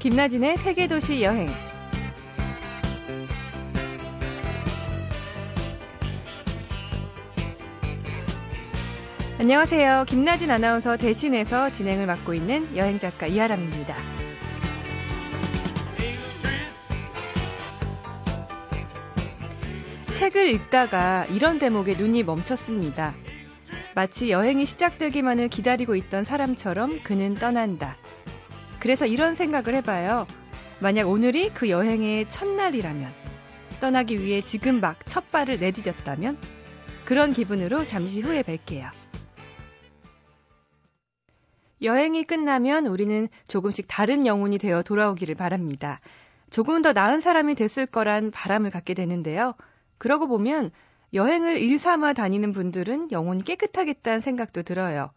김나진의 세계도시 여행. 안녕하세요. 김나진 아나운서 대신해서 진행을 맡고 있는 여행작가 이하람입니다. 책을 읽다가 이런 대목에 눈이 멈췄습니다. 마치 여행이 시작되기만을 기다리고 있던 사람처럼 그는 떠난다. 그래서 이런 생각을 해봐요. 만약 오늘이 그 여행의 첫날이라면, 떠나기 위해 지금 막 첫 발을 내디뎠다면, 그런 기분으로 잠시 후에 뵐게요. 여행이 끝나면 우리는 조금씩 다른 영혼이 되어 돌아오기를 바랍니다. 조금 더 나은 사람이 됐을 거란 바람을 갖게 되는데요. 그러고 보면 여행을 일삼아 다니는 분들은 영혼이 깨끗하겠다는 생각도 들어요.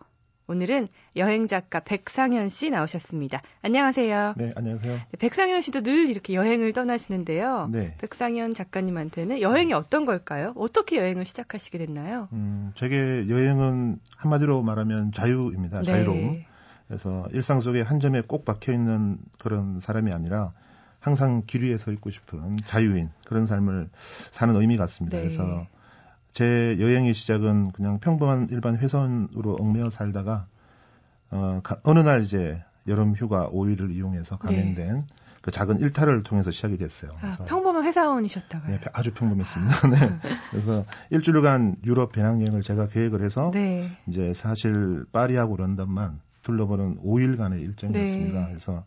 오늘은 여행 작가 백상현 씨 나오셨습니다. 안녕하세요. 네, 안녕하세요. 백상현 씨도 늘 이렇게 여행을 떠나시는데요. 네. 백상현 작가님한테는 여행이 어떤 걸까요? 어떻게 여행을 시작하시게 됐나요? 음, 제게 여행은 한마디로 말하면 자유입니다. 네. 자유로움. 그래서 일상 속에 한 점에 꼭 박혀 있는 그런 사람이 아니라 항상 길 위에 서 있고 싶은 자유인 그런 삶을 사는 의미 같습니다. 네. 그래서 제 여행의 시작은 그냥 평범한 일반 회선으로 얽매여 살다가 어, 가- 어느 날 이제 여름 휴가 5일을 이용해서 가면된 그 작은 일탈을 통해서 시작이 됐어요. 아, 평범한 회사원이셨다가요. 네, 아주 평범했습니다. 네. 그래서 일주일간 유럽 배낭 여행을 제가 계획을 해서 네. 이제 사실 파리하고 런던만 둘러보는 5일간의 일정이었습니다. 네. 그래서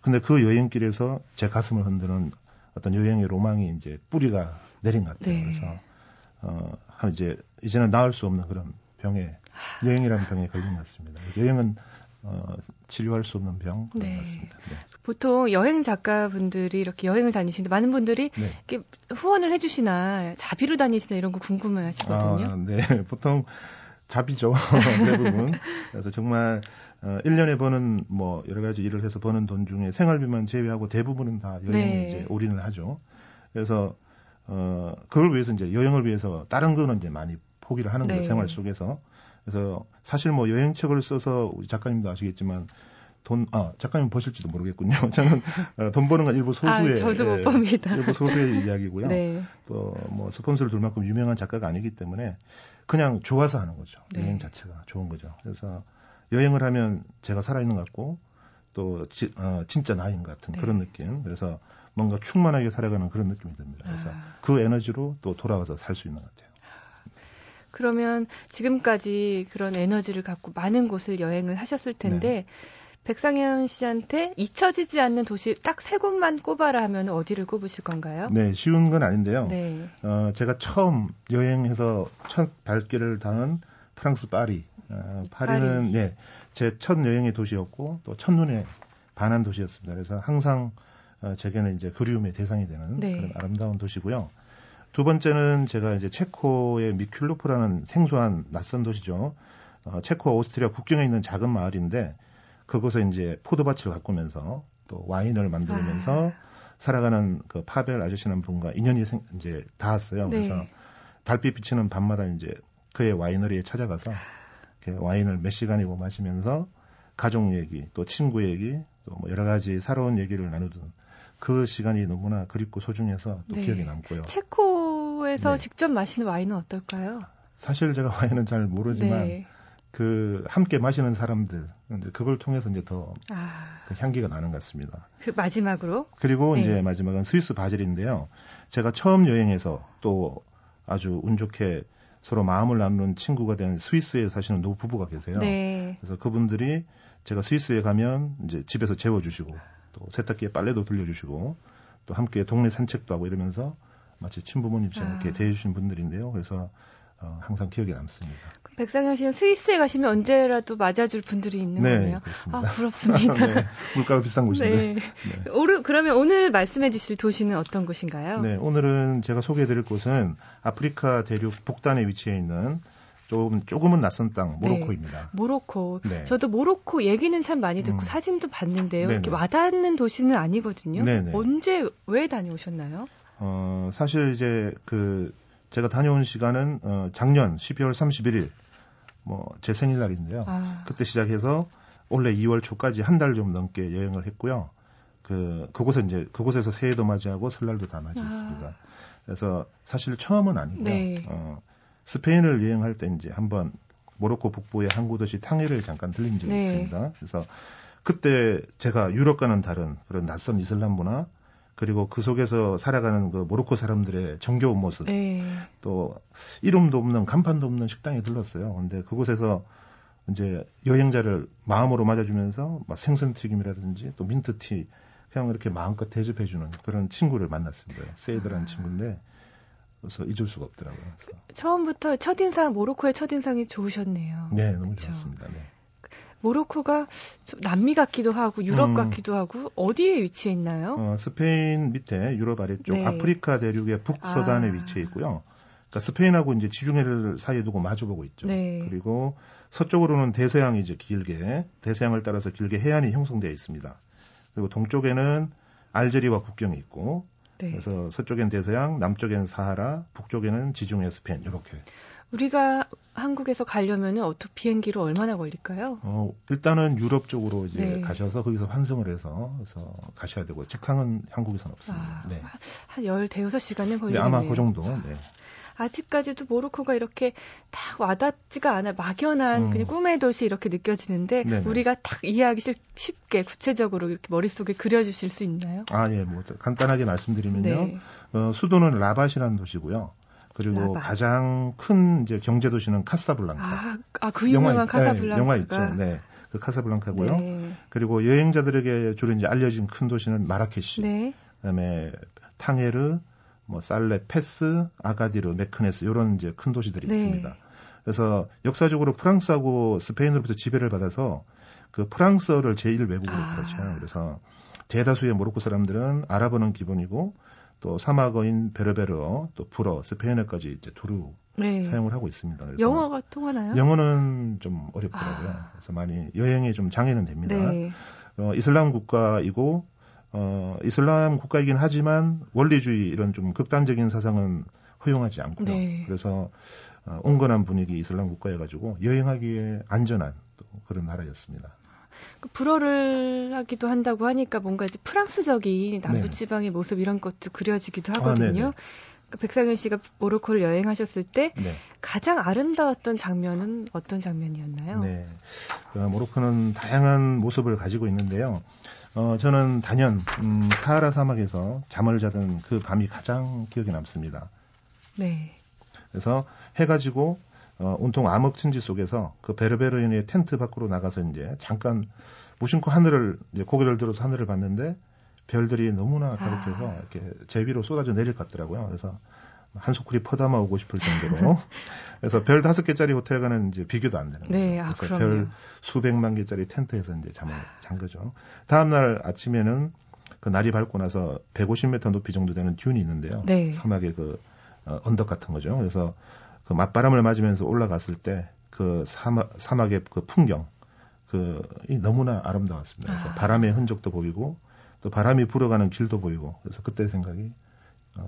근데 그 여행길에서 제 가슴을 흔드는 어떤 여행의 로망이 이제 뿌리가 내린 것 같아요. 네. 그래서 어, 한 이제 이제는 나을 수 없는 그런 병에 여행이라는 병에 걸린 것 같습니다. 여행은 어, 치료할 수 없는 병 그런 네. 것 같습니다. 네. 보통 여행 작가분들이 이렇게 여행을 다니시는데 많은 분들이 네. 이렇게 후원을 해주시나 자비로 다니시나 이런 거 궁금해 하시거든요. 아, 네. 보통 잡이죠. 대부분. 그래서 정말 어, 1년에 버는 뭐 여러 가지 일을 해서 버는 돈 중에 생활비만 제외하고 대부분은 다 여행에 네. 이제 올인을 하죠. 그래서 어 그걸 위해서 이제 여행을 위해서 다른 거는 이제 많이 포기를 하는 거예요. 네. 생활 속에서. 그래서 사실 뭐 여행책을 써서 우리 작가님도 아시겠지만 돈, 아, 작가님 보실지도 모르겠군요. 저는 어, 돈 버는 건 일부 소수의. 아, 저도 못 예, 봅니다. 일부 소수의 이야기고요. 네. 또뭐 스폰서를 둘 만큼 유명한 작가가 아니기 때문에 그냥 좋아서 하는 거죠. 네. 여행 자체가 좋은 거죠. 그래서 여행을 하면 제가 살아있는 것 같고 또 지- 어, 진짜 나인 것 같은 네. 그런 느낌. 그래서 뭔가 충만하게 살아가는 그런 느낌이 듭니다. 그래서 아. 그 에너지로 또 돌아와서 살 수 있는 것 같아요. 그러면 지금까지 그런 에너지를 갖고 많은 곳을 여행을 하셨을 텐데 네. 백상현 씨한테 잊혀지지 않는 도시 딱 세 곳만 꼽아라 하면 어디를 꼽으실 건가요? 네, 쉬운 건 아닌데요. 네. 어, 제가 처음 여행해서 첫 발길을 닿은 프랑스 파리. 어, 파리는 예, 제 첫 여행의 도시였고 또 첫눈에 반한 도시였습니다. 그래서 항상 어, 제게는 이제 그리움의 대상이 되는 네. 그런 아름다운 도시고요. 두 번째는 제가 이제 체코의 미큘로프라는 생소한 낯선 도시죠. 어, 체코 오스트리아 국경에 있는 작은 마을인데 그곳에 이제 포도밭을 가꾸면서 또 와인을 만들면서 아. 살아가는 그 파벨 아저씨라는 분과 인연이 생, 이제 닿았어요. 네. 그래서 달빛 비치는 밤마다 이제 그의 와이너리에 찾아가서 이렇게 와인을 몇 시간이고 마시면서 가족 얘기, 또 친구 얘기, 또 뭐 여러 가지 살아온 얘기를 나누던 그 시간이 너무나 그립고 소중해서 또 네. 기억에 남고요. 체코에서 네. 직접 마시는 와인은 어떨까요? 사실 제가 와인은 잘 모르지만 네. 그 함께 마시는 사람들, 이제 그걸 통해서 이제 더그 아, 향기가 나는 것 같습니다. 그 마지막으로 그리고 네. 이제 마지막은 스위스 바젤인데요. 제가 처음 여행해서 또 아주 운 좋게 서로 마음을 나누는 친구가 된 스위스에 사시는 노 부부가 계세요. 네. 그래서 그분들이 제가 스위스에 가면 이제 집에서 재워주시고 또 세탁기에 빨래도 돌려주시고 또 함께 동네 산책도 하고 이러면서 마치 친부모님처럼 아. 이렇게 대해주신 분들인데요. 그래서 어, 항상 기억에 남습니다. 백상현 씨는 스위스에 가시면 언제라도 맞아줄 분들이 있는 네, 거네요. 그렇습니다. 아, 부럽습니다. 네, 물가가 비싼 곳인데. 네. 네. 오르, 그러면 오늘 말씀해 주실 도시는 어떤 곳인가요? 네, 오늘은 제가 소개해 드릴 곳은 아프리카 대륙 북단에 위치해 있는 조금 조금은 낯선 땅 모로코입니다. 모로코. 네. 저도 모로코 얘기는 참 많이 듣고 음. 사진도 봤는데요. 네네. 이렇게 와닿는 도시는 아니거든요. 네네. 언제 왜 다녀오셨나요? 어, 사실 이제 그 제가 다녀온 시간은 어, 작년 12월 31일 뭐 제 생일날인데요. 아, 그때 시작해서 올해 2월 초까지 한 달 좀 넘게 여행을 했고요. 그 그곳에 이제 그곳에서 새해도 맞이하고 설날도 다 맞이했습니다. 아. 그래서 사실 처음은 아니고요. 네. 어, 스페인을 여행할 때 이제 한번 모로코 북부의 항구 도시 탕헤를 잠깐 들린 적이 네. 있습니다. 그래서 그때 제가 유럽과는 다른 그런 낯선 이슬람 문화 그리고 그 속에서 살아가는 그 모로코 사람들의 정겨운 모습 네. 또 이름도 없는 간판도 없는 식당에 들렀어요. 근데 그곳에서 이제 여행자를 마음으로 맞아주면서 막 생선 튀김이라든지 또 민트티 그냥 이렇게 마음껏 대접해주는 그런 친구를 만났습니다. 세이드라는 아. 친구인데 그래서 잊을 수가 없더라고요. 그래서. 처음부터 첫인상 모로코의 첫인상이 좋으셨네요. 네, 너무 그렇죠? 좋았습니다. 네. 모로코가 남미 같기도 하고 유럽 음, 같기도 하고 어디에 위치해 있나요? 어, 스페인 밑에 유럽 아래쪽 네. 아프리카 대륙의 북서단에 아. 위치해 있고요. 그러니까 스페인하고 이제 지중해를 사이에 두고 마주보고 있죠. 네. 그리고 서쪽으로는 대서양이 이제 길게 대서양을 따라서 길게 해안이 형성되어 있습니다. 그리고 동쪽에는 알제리와 국경이 있고 네. 그래서 서쪽엔 대서양, 남쪽엔 사하라, 북쪽에는 지중해 스페인 이렇게. 우리가 한국에서 가려면 어떻게 비행기로 얼마나 걸릴까요? 어, 일단은 유럽 쪽으로 이제 네. 가셔서 거기서 환승을 해서 그래서 가셔야 되고 직항은 한국에서는 없습니다. 아, 네. 한 16시간은 걸리네요. 네, 아마 그 정도. 네. 아직까지도 모로코가 이렇게 딱 와닿지가 않아 막연한 음. 그냥 꿈의 도시 이렇게 느껴지는데 네네. 우리가 딱 이해하기 쉽게 구체적으로 이렇게 머릿속에 그려주실 수 있나요? 아, 예, 뭐 간단하게 말씀드리면요. 네. 어, 수도는 라바시라는 도시고요. 그리고 라바. 가장 큰 이제 경제 도시는 카사블랑카. 아, 아, 그 유명한 영화, 카사블랑카. 네, 영화 있죠. 네. 그 카사블랑카고요. 네. 그리고 여행자들에게 주로 이제 알려진 큰 도시는 마라케시. 네. 그다음에 탕헤르, 뭐 살레, 페스, 아가디르, 메크네스 이런 이제 큰 도시들이 네. 있습니다. 그래서 역사적으로 프랑스하고 스페인으로부터 지배를 받아서 그 프랑스어를 제1 외국어로 아. 그렇죠. 그래서 대다수의 모로코 사람들은 아랍어는 기본이고 또 사막어인 베르베르어, 또 불어, 스페인어까지 이제 두루 네. 사용을 하고 있습니다. 그래서 영어가 통하나요? 영어는 좀 어렵더라고요. 아. 그래서 많이 여행에 좀 장애는 됩니다. 네. 어, 이슬람 국가이고 어, 이슬람 국가이긴 하지만 원리주의 이런 좀 극단적인 사상은 허용하지 않고요. 네. 그래서 어, 온건한 분위기 이슬람 국가여가지고 여행하기에 안전한 또 그런 나라였습니다. 그 불어를 하기도 한다고 하니까 뭔가 이제 프랑스적인 남부지방의 네. 모습 이런 것도 그려지기도 아, 하거든요. 아, 그 백상현 씨가 모로코를 여행하셨을 때 네. 가장 아름다웠던 장면은 어떤 장면이었나요? 네, 그 모로코는 다양한 모습을 가지고 있는데요. 어, 저는 단연 음, 사하라 사막에서 잠을 자던 그 밤이 가장 기억에 남습니다. 네. 그래서 해가 지고 어, 온통 암흑천지 속에서 그 베르베르인의 텐트 밖으로 나가서 이제 잠깐 무심코 하늘을 이제 고개를 들어서 하늘을 봤는데 별들이 너무나 가득해서 아. 이렇게 제비로 쏟아져 내릴 것 같더라고요. 그래서 한 소쿠리 퍼담아 오고 싶을 정도로. 그래서 별 다섯 개짜리 호텔 가는 이제 비교도 안 되는 네, 거죠. 아, 그래서 별 수백만 개짜리 텐트에서 이제 잠을 잔 거죠. 다음 날 아침에는 그 날이 밝고 나서 150m 높이 정도 되는 듄이 있는데요. 네. 사막의 그 어, 언덕 같은 거죠. 그래서 그 맞바람을 맞으면서 올라갔을 때 그 사막 사막의 그 풍경 그 너무나 아름다웠습니다. 그래서 아. 바람의 흔적도 보이고 또 바람이 불어가는 길도 보이고 그래서 그때 생각이 어,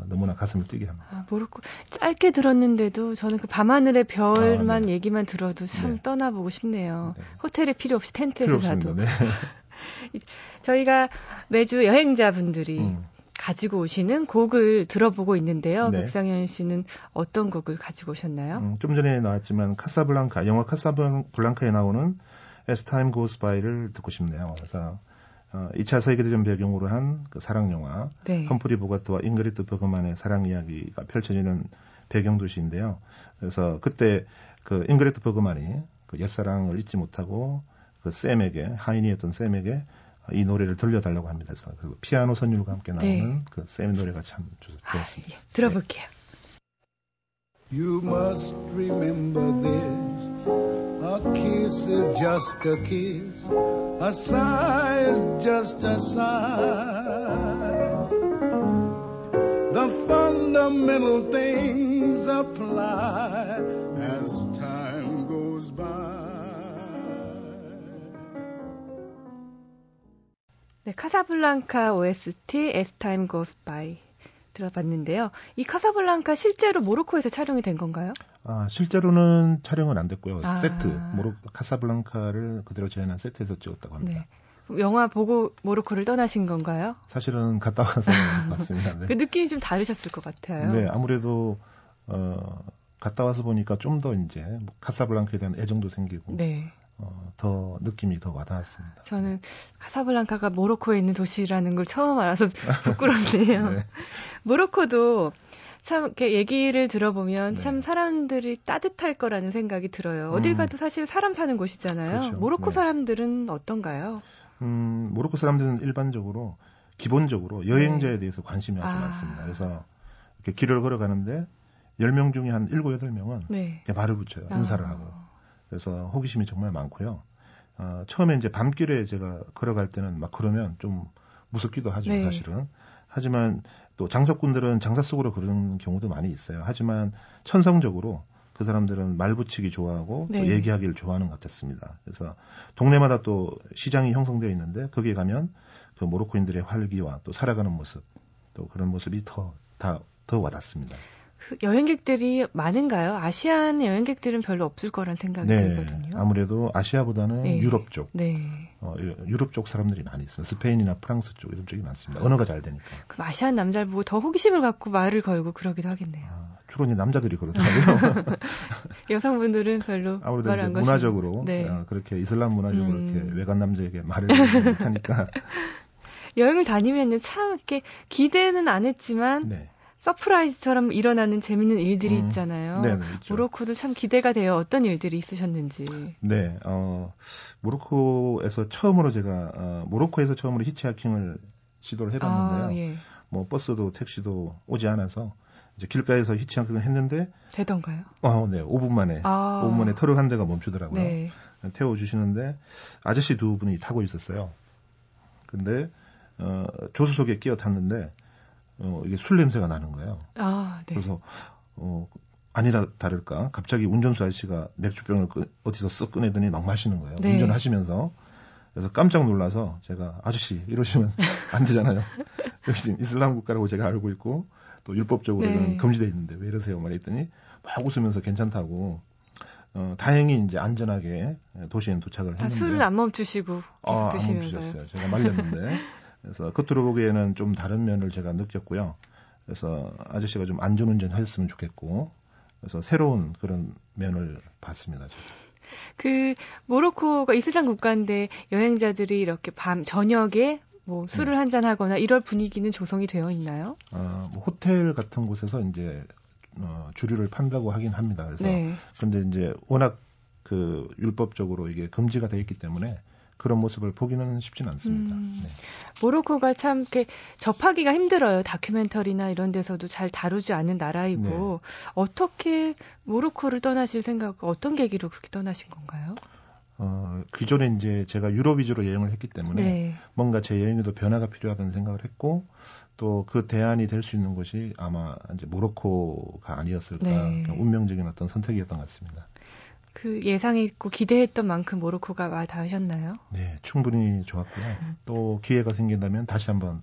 너무나 가슴을 뛰게 합니다. 아, 모르고 짧게 들었는데도 저는 그 밤하늘의 별만 아, 네. 얘기만 들어도 참 네. 떠나보고 싶네요. 네. 호텔에 필요 없이 텐트에서 자도. 네. 저희가 매주 여행자분들이 음. 가지고 오시는 곡을 들어보고 있는데요. 네. 백상현 씨는 어떤 곡을 가지고 오셨나요? 음, 좀 전에 나왔지만 카사블랑카 영화 카사블랑카에 나오는 As Time Goes By를 듣고 싶네요. 그래서 어, 2차 세계대전 배경으로 한 그 사랑 영화 네. 험프리 보가트와 잉그리트 버그만의 사랑 이야기가 펼쳐지는 배경 도시인데요. 그래서 그때 그 잉그리트 버그만이 그 옛사랑을 잊지 못하고 그 샘에게 하인이었던 샘에게 이 노래를 들려달라고 합니다. 그래서 그 피아노 선율과 함께 나오는 네. 그샘 노래가 참 좋았습니다. 아, 예. 들어볼게요. You must remember this. A kiss is just a kiss. A sigh is just a sigh. The fundamental things apply as time goes by. 네, 카사블랑카 OST As Time Goes By 들어봤는데요. 이 카사블랑카 실제로 모로코에서 촬영이 된 건가요? 아, 실제로는 촬영은 안 됐고요. 아. 세트, 모로 카사블랑카를 그대로 재현한 세트에서 찍었다고 합니다. 네. 영화 보고 모로코를 떠나신 건가요? 사실은 갔다 와서 왔습니다. 네. 그 느낌이 좀 다르셨을 것 같아요. 네, 아무래도 어 갔다 와서 보니까 좀 더 이제 뭐 카사블랑카에 대한 애정도 생기고 네. 어, 더 느낌이 더 와닿았습니다. 저는 카사블랑카가 모로코에 있는 도시라는 걸 처음 알아서 부끄럽네요. 네. 모로코도 참 이렇게 얘기를 들어보면 네. 참 사람들이 따뜻할 거라는 생각이 들어요. 어딜 음. 가도 사실 사람 사는 곳이잖아요. 그렇죠. 모로코 네. 사람들은 어떤가요? 음, 모로코 사람들은 일반적으로 기본적으로 여행자에 네. 대해서 관심이 아주 아. 많습니다. 그래서 이렇게 길을 걸어가는데 10명 중에 한 7, 8명은 네. 말을 붙여요. 인사를 아. 하고. 그래서 호기심이 정말 많고요. 어, 처음에 이제 밤길에 제가 걸어갈 때는 막 그러면 좀 무섭기도 하죠, 네. 사실은. 하지만 또 장사꾼들은 장사 속으로 그러는 경우도 많이 있어요. 하지만 천성적으로 그 사람들은 말 붙이기 좋아하고 네. 또 얘기하기를 좋아하는 것 같았습니다. 그래서 동네마다 또 시장이 형성되어 있는데 거기에 가면 그 모로코인들의 활기와 또 살아가는 모습 또 그런 모습이 더 다 더 와닿습니다. 그 여행객들이 많은가요? 아시안 여행객들은 별로 없을 거란 생각이 네, 들거든요. 아무래도 아시아보다는 네. 유럽 쪽, 네. 어, 유럽 쪽 사람들이 많이 있어요. 스페인이나 프랑스 쪽 이런 쪽이 많습니다. 언어가 잘 되니까. 그럼 아시안 남자를 보고 더 호기심을 갖고 말을 걸고 그러기도 하겠네요. 아, 주로 이제 남자들이 그러더라고요. 여성분들은 별로 아무래도 이제 문화적으로 네. 어, 그렇게 이슬람 문화적으로 음. 이렇게 외간 남자에게 말을 못하니까. 여행을 다니면은 참 이렇게 기대는 안 했지만. 네. surprise처럼 일어나는 재밌는 일들이 음, 있잖아요. 네, 모로코도 참 기대가 돼요. 어떤 일들이 있으셨는지. 네, 어, 모로코에서 처음으로 제가 어, 모로코에서 처음으로 히치하이킹을 시도를 해봤는데요. 아, 예. 뭐 버스도 택시도 오지 않아서 이제 길가에서 히치하이킹을 했는데 되던가요? 어, 네, 5분 만에 아. 5분 만에 트럭 한 대가 멈추더라고요. 네. 태워 주시는데 아저씨 두 분이 타고 있었어요. 근데 어, 조수석에 끼어 탔는데 어, 이게 술 냄새가 나는 거예요. 아, 네. 그래서 어, 아니다 다를까 갑자기 운전수 아저씨가 맥주병을 끄, 어디서 쓱 꺼내더니 막 마시는 거예요. 네. 운전하시면서 그래서 깜짝 놀라서 제가 아저씨 이러시면 안 되잖아요. 여기 지금 이슬람 국가라고 제가 알고 있고 또 율법적으로는 네. 금지돼 있는데 왜 이러세요? 말했더니 막 웃으면서 괜찮다고. 어, 다행히 이제 안전하게 도시에 도착을 아, 했는데 아, 술을 안 멈추시고 계속 아, 드시면서 안 멈추셨어요. 제가 말렸는데 그래서 겉으로 보기에는 좀 다른 면을 제가 느꼈고요. 그래서 아저씨가 좀 안전운전 하셨으면 좋겠고, 그래서 새로운 그런 면을 봤습니다. 제가. 그 모로코가 이슬람 국가인데 여행자들이 이렇게 밤 저녁에 뭐 술을 네. 한잔 하거나 이럴 분위기는 조성이 되어 있나요? 아, 뭐 호텔 같은 곳에서 이제 어, 주류를 판다고 하긴 합니다. 그래서 네. 근데 이제 워낙 그 율법적으로 이게 금지가 되어 있기 때문에 그런 모습을 보기는 쉽지는 않습니다. 음, 네. 모로코가 참 이렇게 접하기가 힘들어요. 다큐멘터리나 이런 데서도 잘 다루지 않는 나라이고 네. 어떻게 모로코를 떠나실 생각, 어떤 계기로 그렇게 떠나신 건가요? 어, 기존에 이제 제가 유럽 위주로 여행을 했기 때문에 네. 뭔가 제 여행에도 변화가 필요하다는 생각을 했고 또 그 대안이 될 수 있는 곳이 아마 이제 모로코가 아니었을까 네. 운명적인 어떤 선택이었던 것 같습니다. 그 예상했고 기대했던 만큼 모로코가 와 닿으셨나요? 네, 충분히 좋았고요. 음. 또 기회가 생긴다면 다시 한번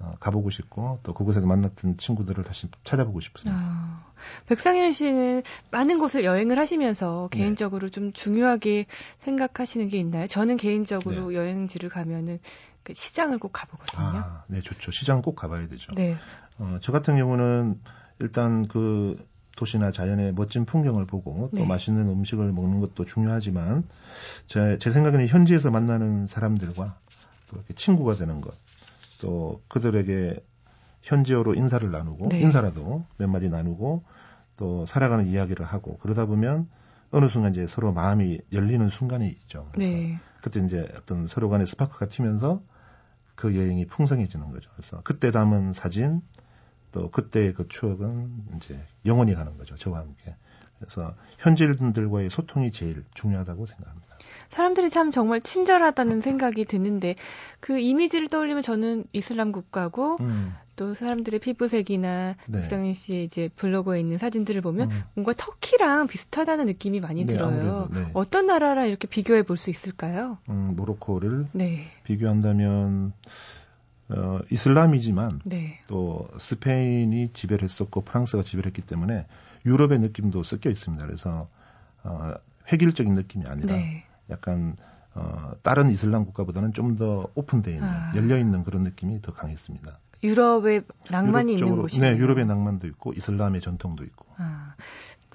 어, 가보고 싶고 또 그곳에서 만났던 친구들을 다시 찾아보고 싶습니다. 아, 백상현 씨는 많은 곳을 여행을 하시면서 네. 개인적으로 좀 중요하게 생각하시는 게 있나요? 저는 개인적으로 네. 여행지를 가면은 그 시장을 꼭 가보거든요. 아, 네, 좋죠. 시장 꼭 가봐야 되죠. 네. 어, 저 같은 경우는 일단 그 도시나 자연의 멋진 풍경을 보고 또 네. 맛있는 음식을 먹는 것도 중요하지만 제, 제 생각에는 현지에서 만나는 사람들과 또 이렇게 친구가 되는 것, 또 그들에게 현지어로 인사를 나누고 네. 인사라도 몇 마디 나누고 또 살아가는 이야기를 하고 그러다 보면 어느 순간 이제 서로 마음이 열리는 순간이 있죠. 그래서 네. 그때 이제 어떤 서로 간의 스파크가 튀면서 그 여행이 풍성해지는 거죠. 그래서 그때 담은 사진, 또 그때의 그 추억은 이제 영원히 가는 거죠. 저와 함께. 그래서 현지인들과의 소통이 제일 중요하다고 생각합니다. 사람들이 참 정말 친절하다는 생각이 드는데 그 이미지를 떠올리면 저는 이슬람 국가고 음. 또 사람들의 피부색이나 네. 박성윤 씨의 이제 블로그에 있는 사진들을 보면 음. 뭔가 터키랑 비슷하다는 느낌이 많이 네, 들어요. 아무래도, 네. 어떤 나라랑 이렇게 비교해 볼 수 있을까요? 음, 모로코를 네. 비교한다면 어, 이슬람이지만 네. 또 스페인이 지배를 했었고 프랑스가 지배를 했기 때문에 유럽의 느낌도 섞여 있습니다. 그래서 어, 획일적인 느낌이 아니라 네. 약간 어, 다른 이슬람 국가보다는 좀 더 오픈되어 있는, 아. 열려 있는 그런 느낌이 더 강했습니다. 유럽의 낭만이 유럽 있는 쪽으로- 곳이네요. 네, 유럽의 낭만도 있고 이슬람의 전통도 있고. 아,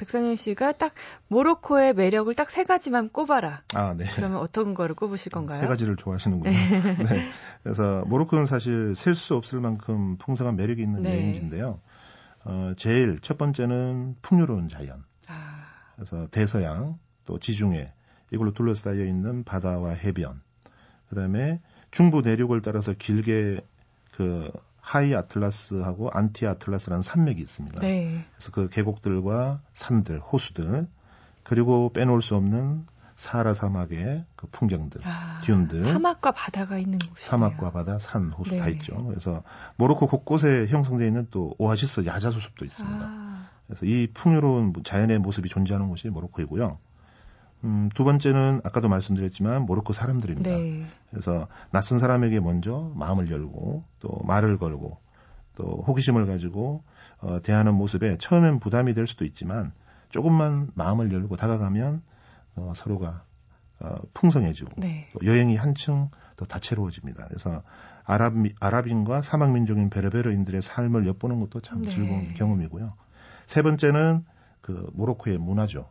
백선현 씨가 딱 모로코의 매력을 딱 세 가지만 꼽아라. 아, 네. 그러면 어떤 거를 꼽으실 건가요? 세 가지를 좋아하시는군요. 네. 그래서 모로코는 사실 셀 수 없을 만큼 풍성한 매력이 있는 네. 여행지인데요. 어, 제일 첫 번째는 풍요로운 자연. 아, 그래서 대서양 또 지중해 이걸로 둘러싸여 있는 바다와 해변. 그다음에 중부 내륙을 따라서 길게 그 하이 아틀라스하고 안티 아틀라스라는 산맥이 있습니다. 네. 그래서 그 계곡들과 산들, 호수들 그리고 빼놓을 수 없는 사하라 사막의 그 풍경들, 아, 듀운들, 사막과 바다가 있는 곳이네요. 사막과 바다, 산, 호수 다 네. 있죠. 그래서 모로코 곳곳에 형성되어 있는 또 오아시스 야자수숲도 있습니다. 아, 그래서 이 풍요로운 자연의 모습이 존재하는 곳이 모로코이고요. 음, 두 번째는 아까도 말씀드렸지만 모로코 사람들입니다. 네. 그래서 낯선 사람에게 먼저 마음을 열고 또 말을 걸고 또 호기심을 가지고 어, 대하는 모습에 처음엔 부담이 될 수도 있지만 조금만 마음을 열고 다가가면 어, 서로가 어, 풍성해지고 네. 또 여행이 한층 더 다채로워집니다. 그래서 아랍 아랍인과 사막 민족인 베르베르인들의 삶을 엿보는 것도 참 네. 즐거운 경험이고요. 세 번째는 그 모로코의 문화죠.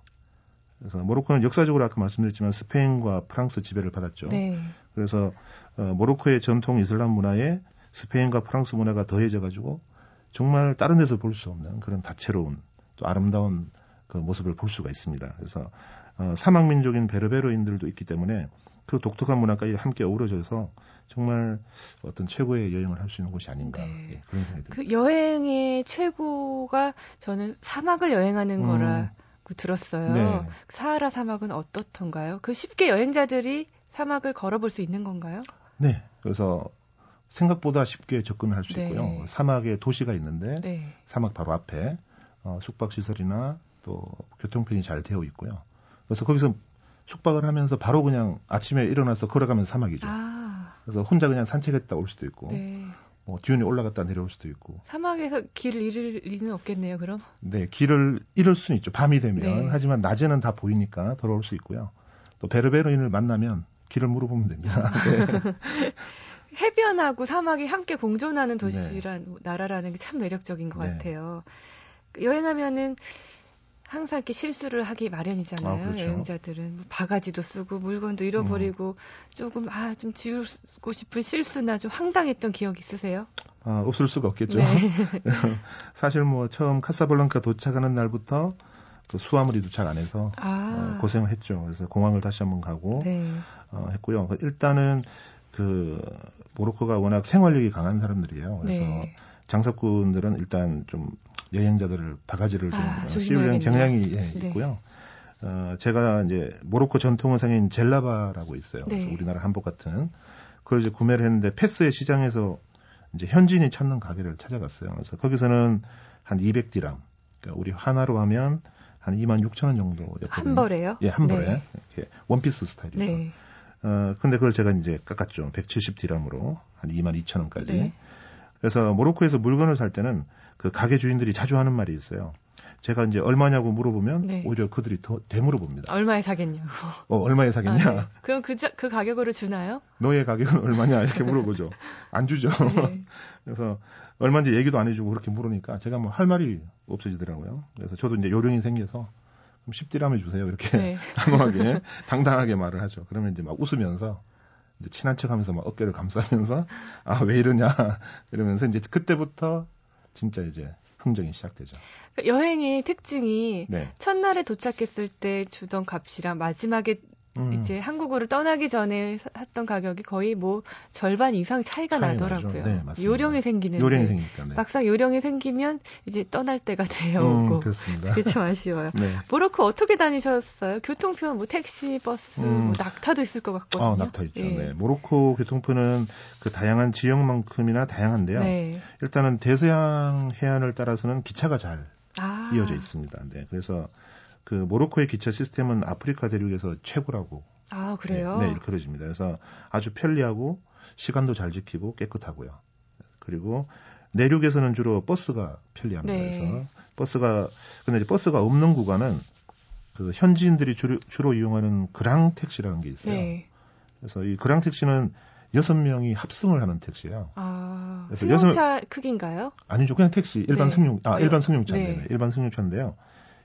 그래서 모로코는 역사적으로 아까 말씀드렸지만 스페인과 프랑스 지배를 받았죠. 네. 그래서 어, 모로코의 전통 이슬람 문화에 스페인과 프랑스 문화가 더해져 가지고 정말 다른 데서 볼 수 없는 그런 다채로운 또 아름다운 그 모습을 볼 수가 있습니다. 그래서 어, 사막 민족인 베르베르인들도 있기 때문에 그 독특한 문화까지 함께 어우러져서 정말 어떤 최고의 여행을 할 수 있는 곳이 아닌가 네. 예, 그런 생각이 듭니다. 그 여행의 최고가 저는 사막을 여행하는 음. 거라고 들었어요. 네. 사하라 사막은 어떻던가요? 그 쉽게 여행자들이 사막을 걸어볼 수 있는 건가요? 네, 그래서 생각보다 쉽게 접근을 할수 네. 있고요. 사막에 도시가 있는데 네. 사막 바로 앞에 어, 숙박 시설이나 또 교통편이 잘 되어 있고요. 그래서 거기서 숙박을 하면서 바로 그냥 아침에 일어나서 걸어가면 사막이죠. 아, 그래서 혼자 그냥 산책했다 올 수도 있고, 네. 뭐 듀운이 올라갔다 내려올 수도 있고, 사막에서 길을 잃을 리는 없겠네요, 그럼? 네 길을 잃을 수는 있죠. 밤이 되면 네. 하지만 낮에는 다 보이니까 돌아올 수 있고요. 또 베르베르인을 만나면 길을 물어보면 됩니다. 네. 해변하고 사막이 함께 공존하는 도시란 나라라는 게 참 매력적인 것 네. 같아요. 그 여행하면은 항상 이렇게 실수를 하기 마련이잖아요. 아, 그렇죠. 여행자들은 뭐 바가지도 쓰고 물건도 잃어버리고 조금 아 좀 지우고 싶은 실수나 좀 황당했던 기억 있으세요? 아, 없을 수가 없겠죠. 네. 사실 뭐 처음 카사블랑카 도착하는 날부터 또 수화물이 도착 안 해서 아, 어, 고생을 했죠. 그래서 공항을 다시 한번 가고 네. 어, 했고요. 그 일단은 그 모로코가 워낙 생활력이 강한 사람들이에요. 그래서 네. 장사꾼들은 일단 좀 여행자들을 바가지를 좀 아, 어, 씌우려는. 경향이 예, 네. 있고요. 어, 제가 이제 모로코 전통 의상인 젤라바라고 있어요. 그래서 네. 우리나라 한복 같은 그걸 이제 구매를 했는데 패스의 시장에서 이제 현지인이 찾는 가게를 찾아갔어요. 그래서 거기서는 한 200디람, 그러니까 우리 하나로 하면 한 2만 6천 원 정도였거든요. 한 벌에요? 예, 한 벌에 네. 이렇게 원피스 스타일이죠. 네. 어, 근데 그걸 제가 이제 깎았죠. 170디람으로 한 2만 2천 원까지. 네. 그래서 모로코에서 물건을 살 때는 그 가게 주인들이 자주 하는 말이 있어요. 제가 이제 얼마냐고 물어보면 네. 오히려 그들이 더 되물어봅니다. 얼마에 사겠냐고. 어, 얼마에 아, 사겠냐? 네. 그럼 그, 자- 그 가격으로 주나요? 너의 가격은 얼마냐? 이렇게 물어보죠. 안 주죠. 네. 그래서 얼마인지 얘기도 안 해주고 그렇게 물으니까 제가 뭐 할 말이 없어지더라고요. 그래서 저도 이제 요령이 생겨서 그럼 10디람에 주세요. 이렇게 네. 단호하게 당당하게 말을 하죠. 그러면 이제 막 웃으면서 친한 척하면서 막 어깨를 감싸면서 아 왜 이러냐 이러면서 이제 그때부터 진짜 이제 흥정이 시작되죠. 그 여행의 특징이 네. 첫날에 도착했을 때 주던 값이랑 마지막에 음, 이제 한국으로 떠나기 전에 사- 샀던 가격이 거의 뭐 절반 이상 차이가 차이 나더라고요. 네. 요령이 생기는데 요령이 생기니까. 네. 막상 요령이 생기면 이제 떠날 때가 음, 되어오고 그렇습니다. 그게 참 아쉬워요. 네. 모로코 어떻게 다니셨어요? 교통표 뭐 택시, 버스, 음. 뭐 낙타도 있을 것 같거든요. 아, 낙타 있죠. 예. 네. 모로코 교통표는 그 다양한 지역만큼이나 다양한데요. 네. 일단은 대서양 해안을 따라서는 기차가 잘 아. 이어져 있습니다. 네. 그래서 그 모로코의 기차 시스템은 아프리카 대륙에서 최고라고 아, 그래요? 네, 네, 이렇게 그려집니다. 그래서 아주 편리하고 시간도 잘 지키고 깨끗하고요. 그리고 내륙에서는 주로 버스가 편리합니다. 네. 그래서 버스가 근데 이제 버스가 없는 구간은 그 현지인들이 주로, 주로 이용하는 그랑 택시라는 게 있어요. 네. 그래서 이 그랑 택시는 여섯 명이 합승을 하는 택시예요. 아, 승용차 여섯... 크기인가요? 아니죠. 그냥 택시 일반 네. 승용 아, 일반 승용차인데 네. 일반 승용차인데요.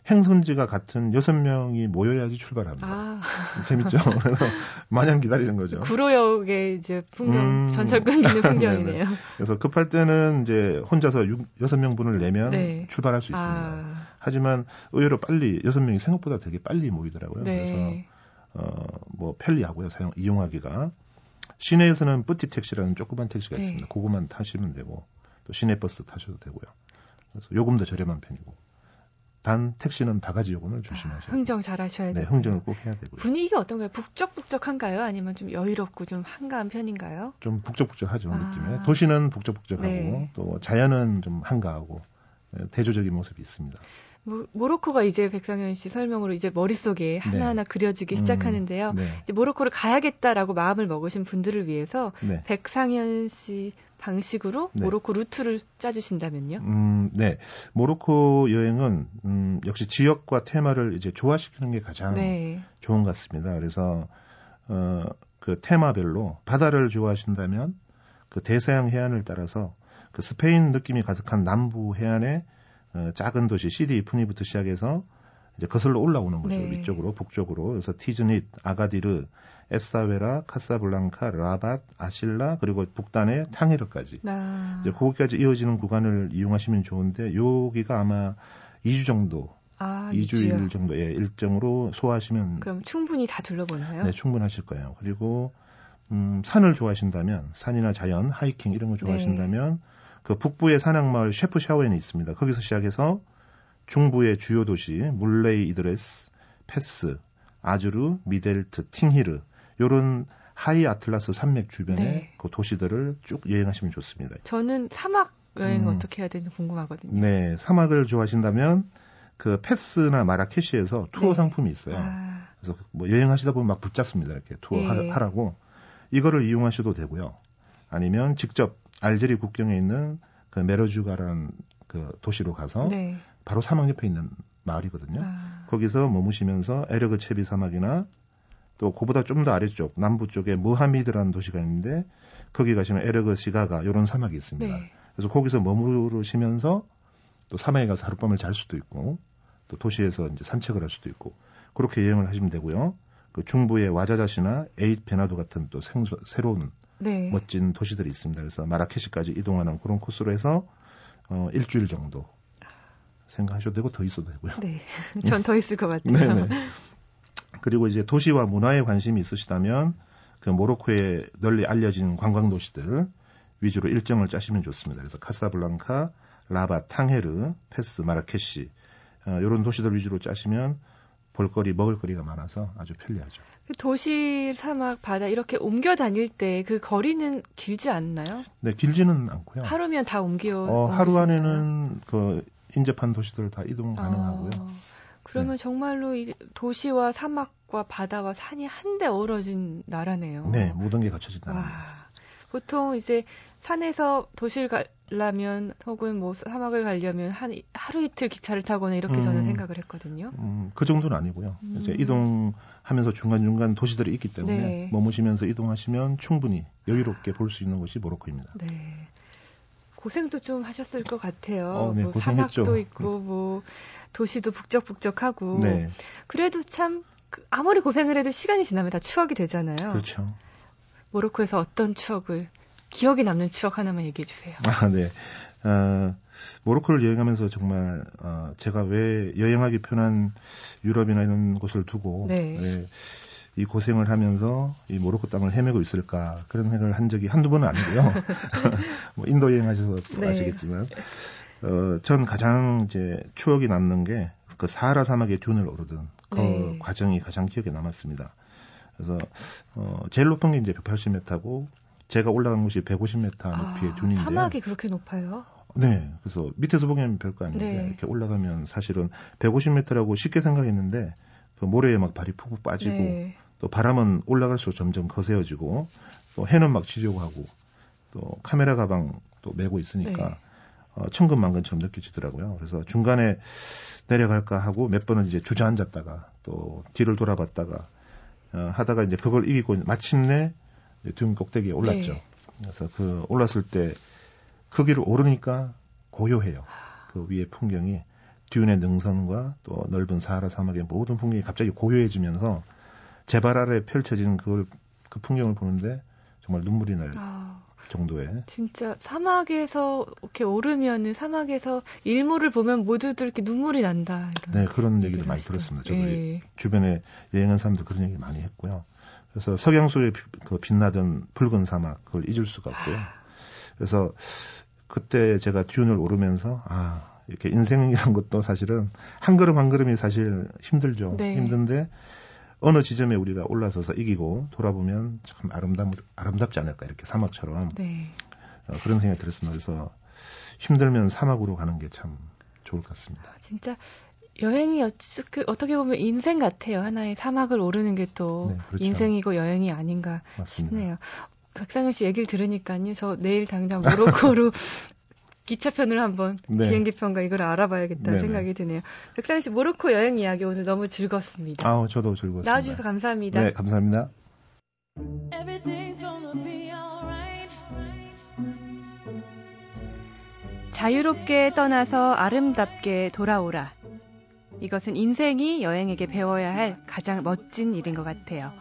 행선지가 같은 여섯 명이 모여야지 출발합니다. 아. 재밌죠? 그래서 마냥 기다리는 거죠. 구로역의 이제 풍경, 음. 전철 끊기는 풍경이네요. 그래서 급할 때는 이제 혼자서 여섯 명분을 내면 네. 출발할 수 있습니다. 아. 하지만 의외로 빨리 여섯 명이 생각보다 되게 빨리 모이더라고요. 네. 그래서 어, 뭐 편리하고요. 사용 이용하기가 시내에서는 petit 택시라는 조그만 택시가 네. 있습니다. 그거만 타시면 되고 또 시내 버스 타셔도 되고요. 그래서 요금도 저렴한 편이고. 단 택시는 바가지 요금을 조심하셔야 돼요. 흥정 잘 하셔야 돼요. 네, 흥정을 꼭 해야 되고요. 분위기가 어떤가요? 북적북적한가요? 아니면 좀 여유롭고 좀 한가한 편인가요? 좀 북적북적하죠, 아. 느낌에. 도시는 북적북적하고 네. 또 자연은 좀 한가하고 네, 대조적인 모습이 있습니다. 모로코가 이제 백상현 씨 설명으로 이제 머릿속에 네. 하나하나 네. 그려지기 음, 시작하는데요. 네. 이제 모로코를 가야겠다라고 마음을 먹으신 분들을 위해서 네. 백상현 씨 방식으로 네. 모로코 루트를 짜주신다면요? 음, 네. 모로코 여행은 음, 역시 지역과 테마를 이제 조화시키는 게 가장 네. 좋은 것 같습니다. 그래서 어, 그 테마별로 바다를 좋아하신다면 그 대서양 해안을 따라서 그 스페인 느낌이 가득한 남부 해안에 어, 작은 도시 시디 푸니부터 시작해서 이제 거슬러 올라오는 거죠. 네. 위쪽으로 북쪽으로. 그래서 티즈닛, 아가디르, 에사웨라, 카사블랑카, 라밧, 아실라 그리고 북단의 탕헤르까지 아. 이제 거기까지 이어지는 구간을 이용하시면 좋은데 여기가 아마 2주 정도 아, 2주일 정도의 일정으로 소화하시면 그럼 충분히 다 둘러보나요? 네, 충분하실 거예요. 그리고 음, 산을 좋아하신다면 산이나 자연, 하이킹 이런 거 좋아하신다면 네. 그 북부의 산악마을 셰프샤우엔이 있습니다. 거기서 시작해서 중부의 주요 도시 물레이 이드리스, 페스, 아즈루, 미델트, 팅히르 요런 하이 아틀라스 산맥 주변의 네. 그 도시들을 쭉 여행하시면 좋습니다. 저는 사막 여행 음. 어떻게 해야 되는지 궁금하거든요. 네, 사막을 좋아하신다면 그 패스나 마라케시에서 투어 네. 상품이 있어요. 아. 그래서 뭐 여행하시다 보면 막 붙잡습니다. 이렇게 투어 네. 하라고 이거를 이용하셔도 되고요. 아니면 직접 알제리 국경에 있는 그 메로주가라는 그 도시로 가서 네. 바로 사막 옆에 있는 마을이거든요. 아. 거기서 머무시면서 에르그 체비 사막이나 또 그보다 좀 더 아래쪽 남부 쪽에 무하미드라는 도시가 있는데 거기 가시면 에르그 시가가 이런 사막이 있습니다. 네. 그래서 거기서 머무르시면서 또 사막에 가서 하룻밤을 잘 수도 있고 또 도시에서 이제 산책을 할 수도 있고 그렇게 여행을 하시면 되고요. 그 중부의 와르자자트나 에잇 벤하두 같은 또 생소, 새로운 네. 멋진 도시들이 있습니다. 그래서 마라케시까지 이동하는 그런 코스로 해서 어, 일주일 정도 생각하셔도 되고 더 있어도 되고요. 네, 전 더 있을 것 같아요. 네네. 그리고 이제 도시와 문화에 관심이 있으시다면 그 모로코에 널리 알려진 관광 도시들 위주로 일정을 짜시면 좋습니다. 그래서 카사블랑카, 라바, 탕헤르, 페스, 마라케시 어, 이런 도시들 위주로 짜시면 볼거리, 먹을거리가 많아서 아주 편리하죠. 그 도시, 사막, 바다 이렇게 옮겨 다닐 때 그 거리는 길지 않나요? 네, 길지는 않고요. 하루면 다 옮겨. 어, 하루 안에는 그 인접한 도시들 다 이동 가능하고요. 어, 그러면 네. 정말로 이 도시와 사막과 바다와 산이 한데 어우러진 나라네요. 네, 모든 게 갖춰진 나라. 보통 이제 산에서 도시를 가려면 혹은 뭐 사막을 가려면 한 하루 이틀 기차를 타거나 이렇게 음, 저는 생각을 했거든요. 음, 그 정도는 아니고요. 음. 이제 이동하면서 중간 중간 도시들이 있기 때문에 네. 머무시면서 이동하시면 충분히 여유롭게 볼 수 있는 곳이 모로코입니다. 네. 고생도 좀 하셨을 것 같아요. 어, 네, 뭐 사막도 있고 뭐 도시도 북적북적하고. 네. 그래도 참그 아무리 고생을 해도 시간이 지나면 다 추억이 되잖아요. 그렇죠. 모로코에서 어떤 추억을 기억에 남는 추억 하나만 얘기해 주세요. 아, 네. 어, 모로코를 여행하면서 정말 어, 제가 왜 여행하기 편한 유럽이나 이런 곳을 두고 네. 네, 이 고생을 하면서 이 모로코 땅을 헤매고 있을까 그런 생각을 한 적이 한두 번은 아니고요. 뭐 인도 여행하셔서 네. 아시겠지만 어, 전 가장 이제 추억이 남는 게 그 사하라 사막의 듄을 오르던 그 네. 과정이 가장 기억에 남았습니다. 그래서 어, 제일 높은 게 이제 180m고 제가 올라간 곳이 150m 높이의 아, 듄인데 사막이 그렇게 높아요? 네. 그래서 밑에서 보기엔 별거 아닌데 네. 이렇게 올라가면 사실은 150m라고 쉽게 생각했는데 그 모래에 막 발이 푹푹 빠지고 네. 또 바람은 올라갈수록 점점 거세어지고 또 해는 막 지려고 하고 또 카메라 가방 또 메고 있으니까 네. 어, 천근만근처럼 느껴지더라고요. 그래서 중간에 내려갈까 하고 몇 번은 이제 주저앉았다가 또 뒤를 돌아봤다가 어, 하다가 이제 그걸 이기고 마침내 듀 꼭대기에 올랐죠. 네. 그래서 그 올랐을 때그 길을 오르니까 고요해요. 그 위에 풍경이 듀운의 능선과 또 넓은 사하라 사막의 모든 풍경이 갑자기 고요해지면서 제발 아래 펼쳐지는 그걸 그 풍경을 보는데 정말 눈물이 날 아, 정도의 진짜 사막에서 이렇게 오르면은 사막에서 일몰을 보면 모두들 이렇게 눈물이 난다. 네 그런 얘기도 많이 들었습니다. 저도 예. 주변에 여행한 사람들 그런 얘기 많이 했고요. 그래서 석양소에 그 빛나던 붉은 사막 그걸 잊을 수가 없고요. 그래서 그때 제가 듀운을 오르면서 아 이렇게 인생이란 것도 사실은 한 걸음 한 걸음이 사실 힘들죠. 네. 힘든데 어느 지점에 우리가 올라서서 이기고 돌아보면 참 아름답 아름답지 않을까 이렇게 사막처럼 네. 어, 그런 생각이 들었습니다. 그래서 힘들면 사막으로 가는 게 참 좋을 것 같습니다. 아, 진짜 여행이 그 어떻게 보면 인생 같아요. 하나의 사막을 오르는 게또 네, 그렇죠. 인생이고 여행이 아닌가 맞습니다. 싶네요. 박상현 씨 얘기를 들으니까요. 저 내일 당장 모로코로 기차편을 한번 네. 비행기편과 이걸 알아봐야겠다는 네네. 생각이 드네요. 백상현 씨 모로코 여행 이야기 오늘 너무 즐거웠습니다. 아, 저도 즐거웠습니다. 나와주셔서 감사합니다. 네, 감사합니다. 자유롭게 떠나서 아름답게 돌아오라. 이것은 인생이 여행에게 배워야 할 가장 멋진 일인 것 같아요.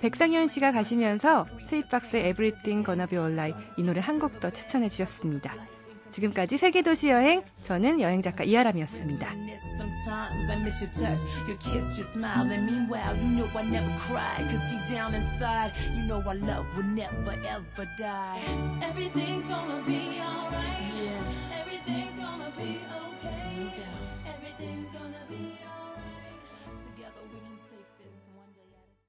백상현 씨가 가시면서 스윗박스의 Everything Gonna Be Alright 이 노래 한 곡 더 추천해 주셨습니다. 지금까지 세계도시 여행 저는 여행작가 이하람이었습니다. Sometimes I miss your touch, your kiss, your smile, and meanwhile, you know I never cry. Cause deep down inside, you know our love will never ever die. Everything's gonna be alright. Yeah. Everything's gonna be alright.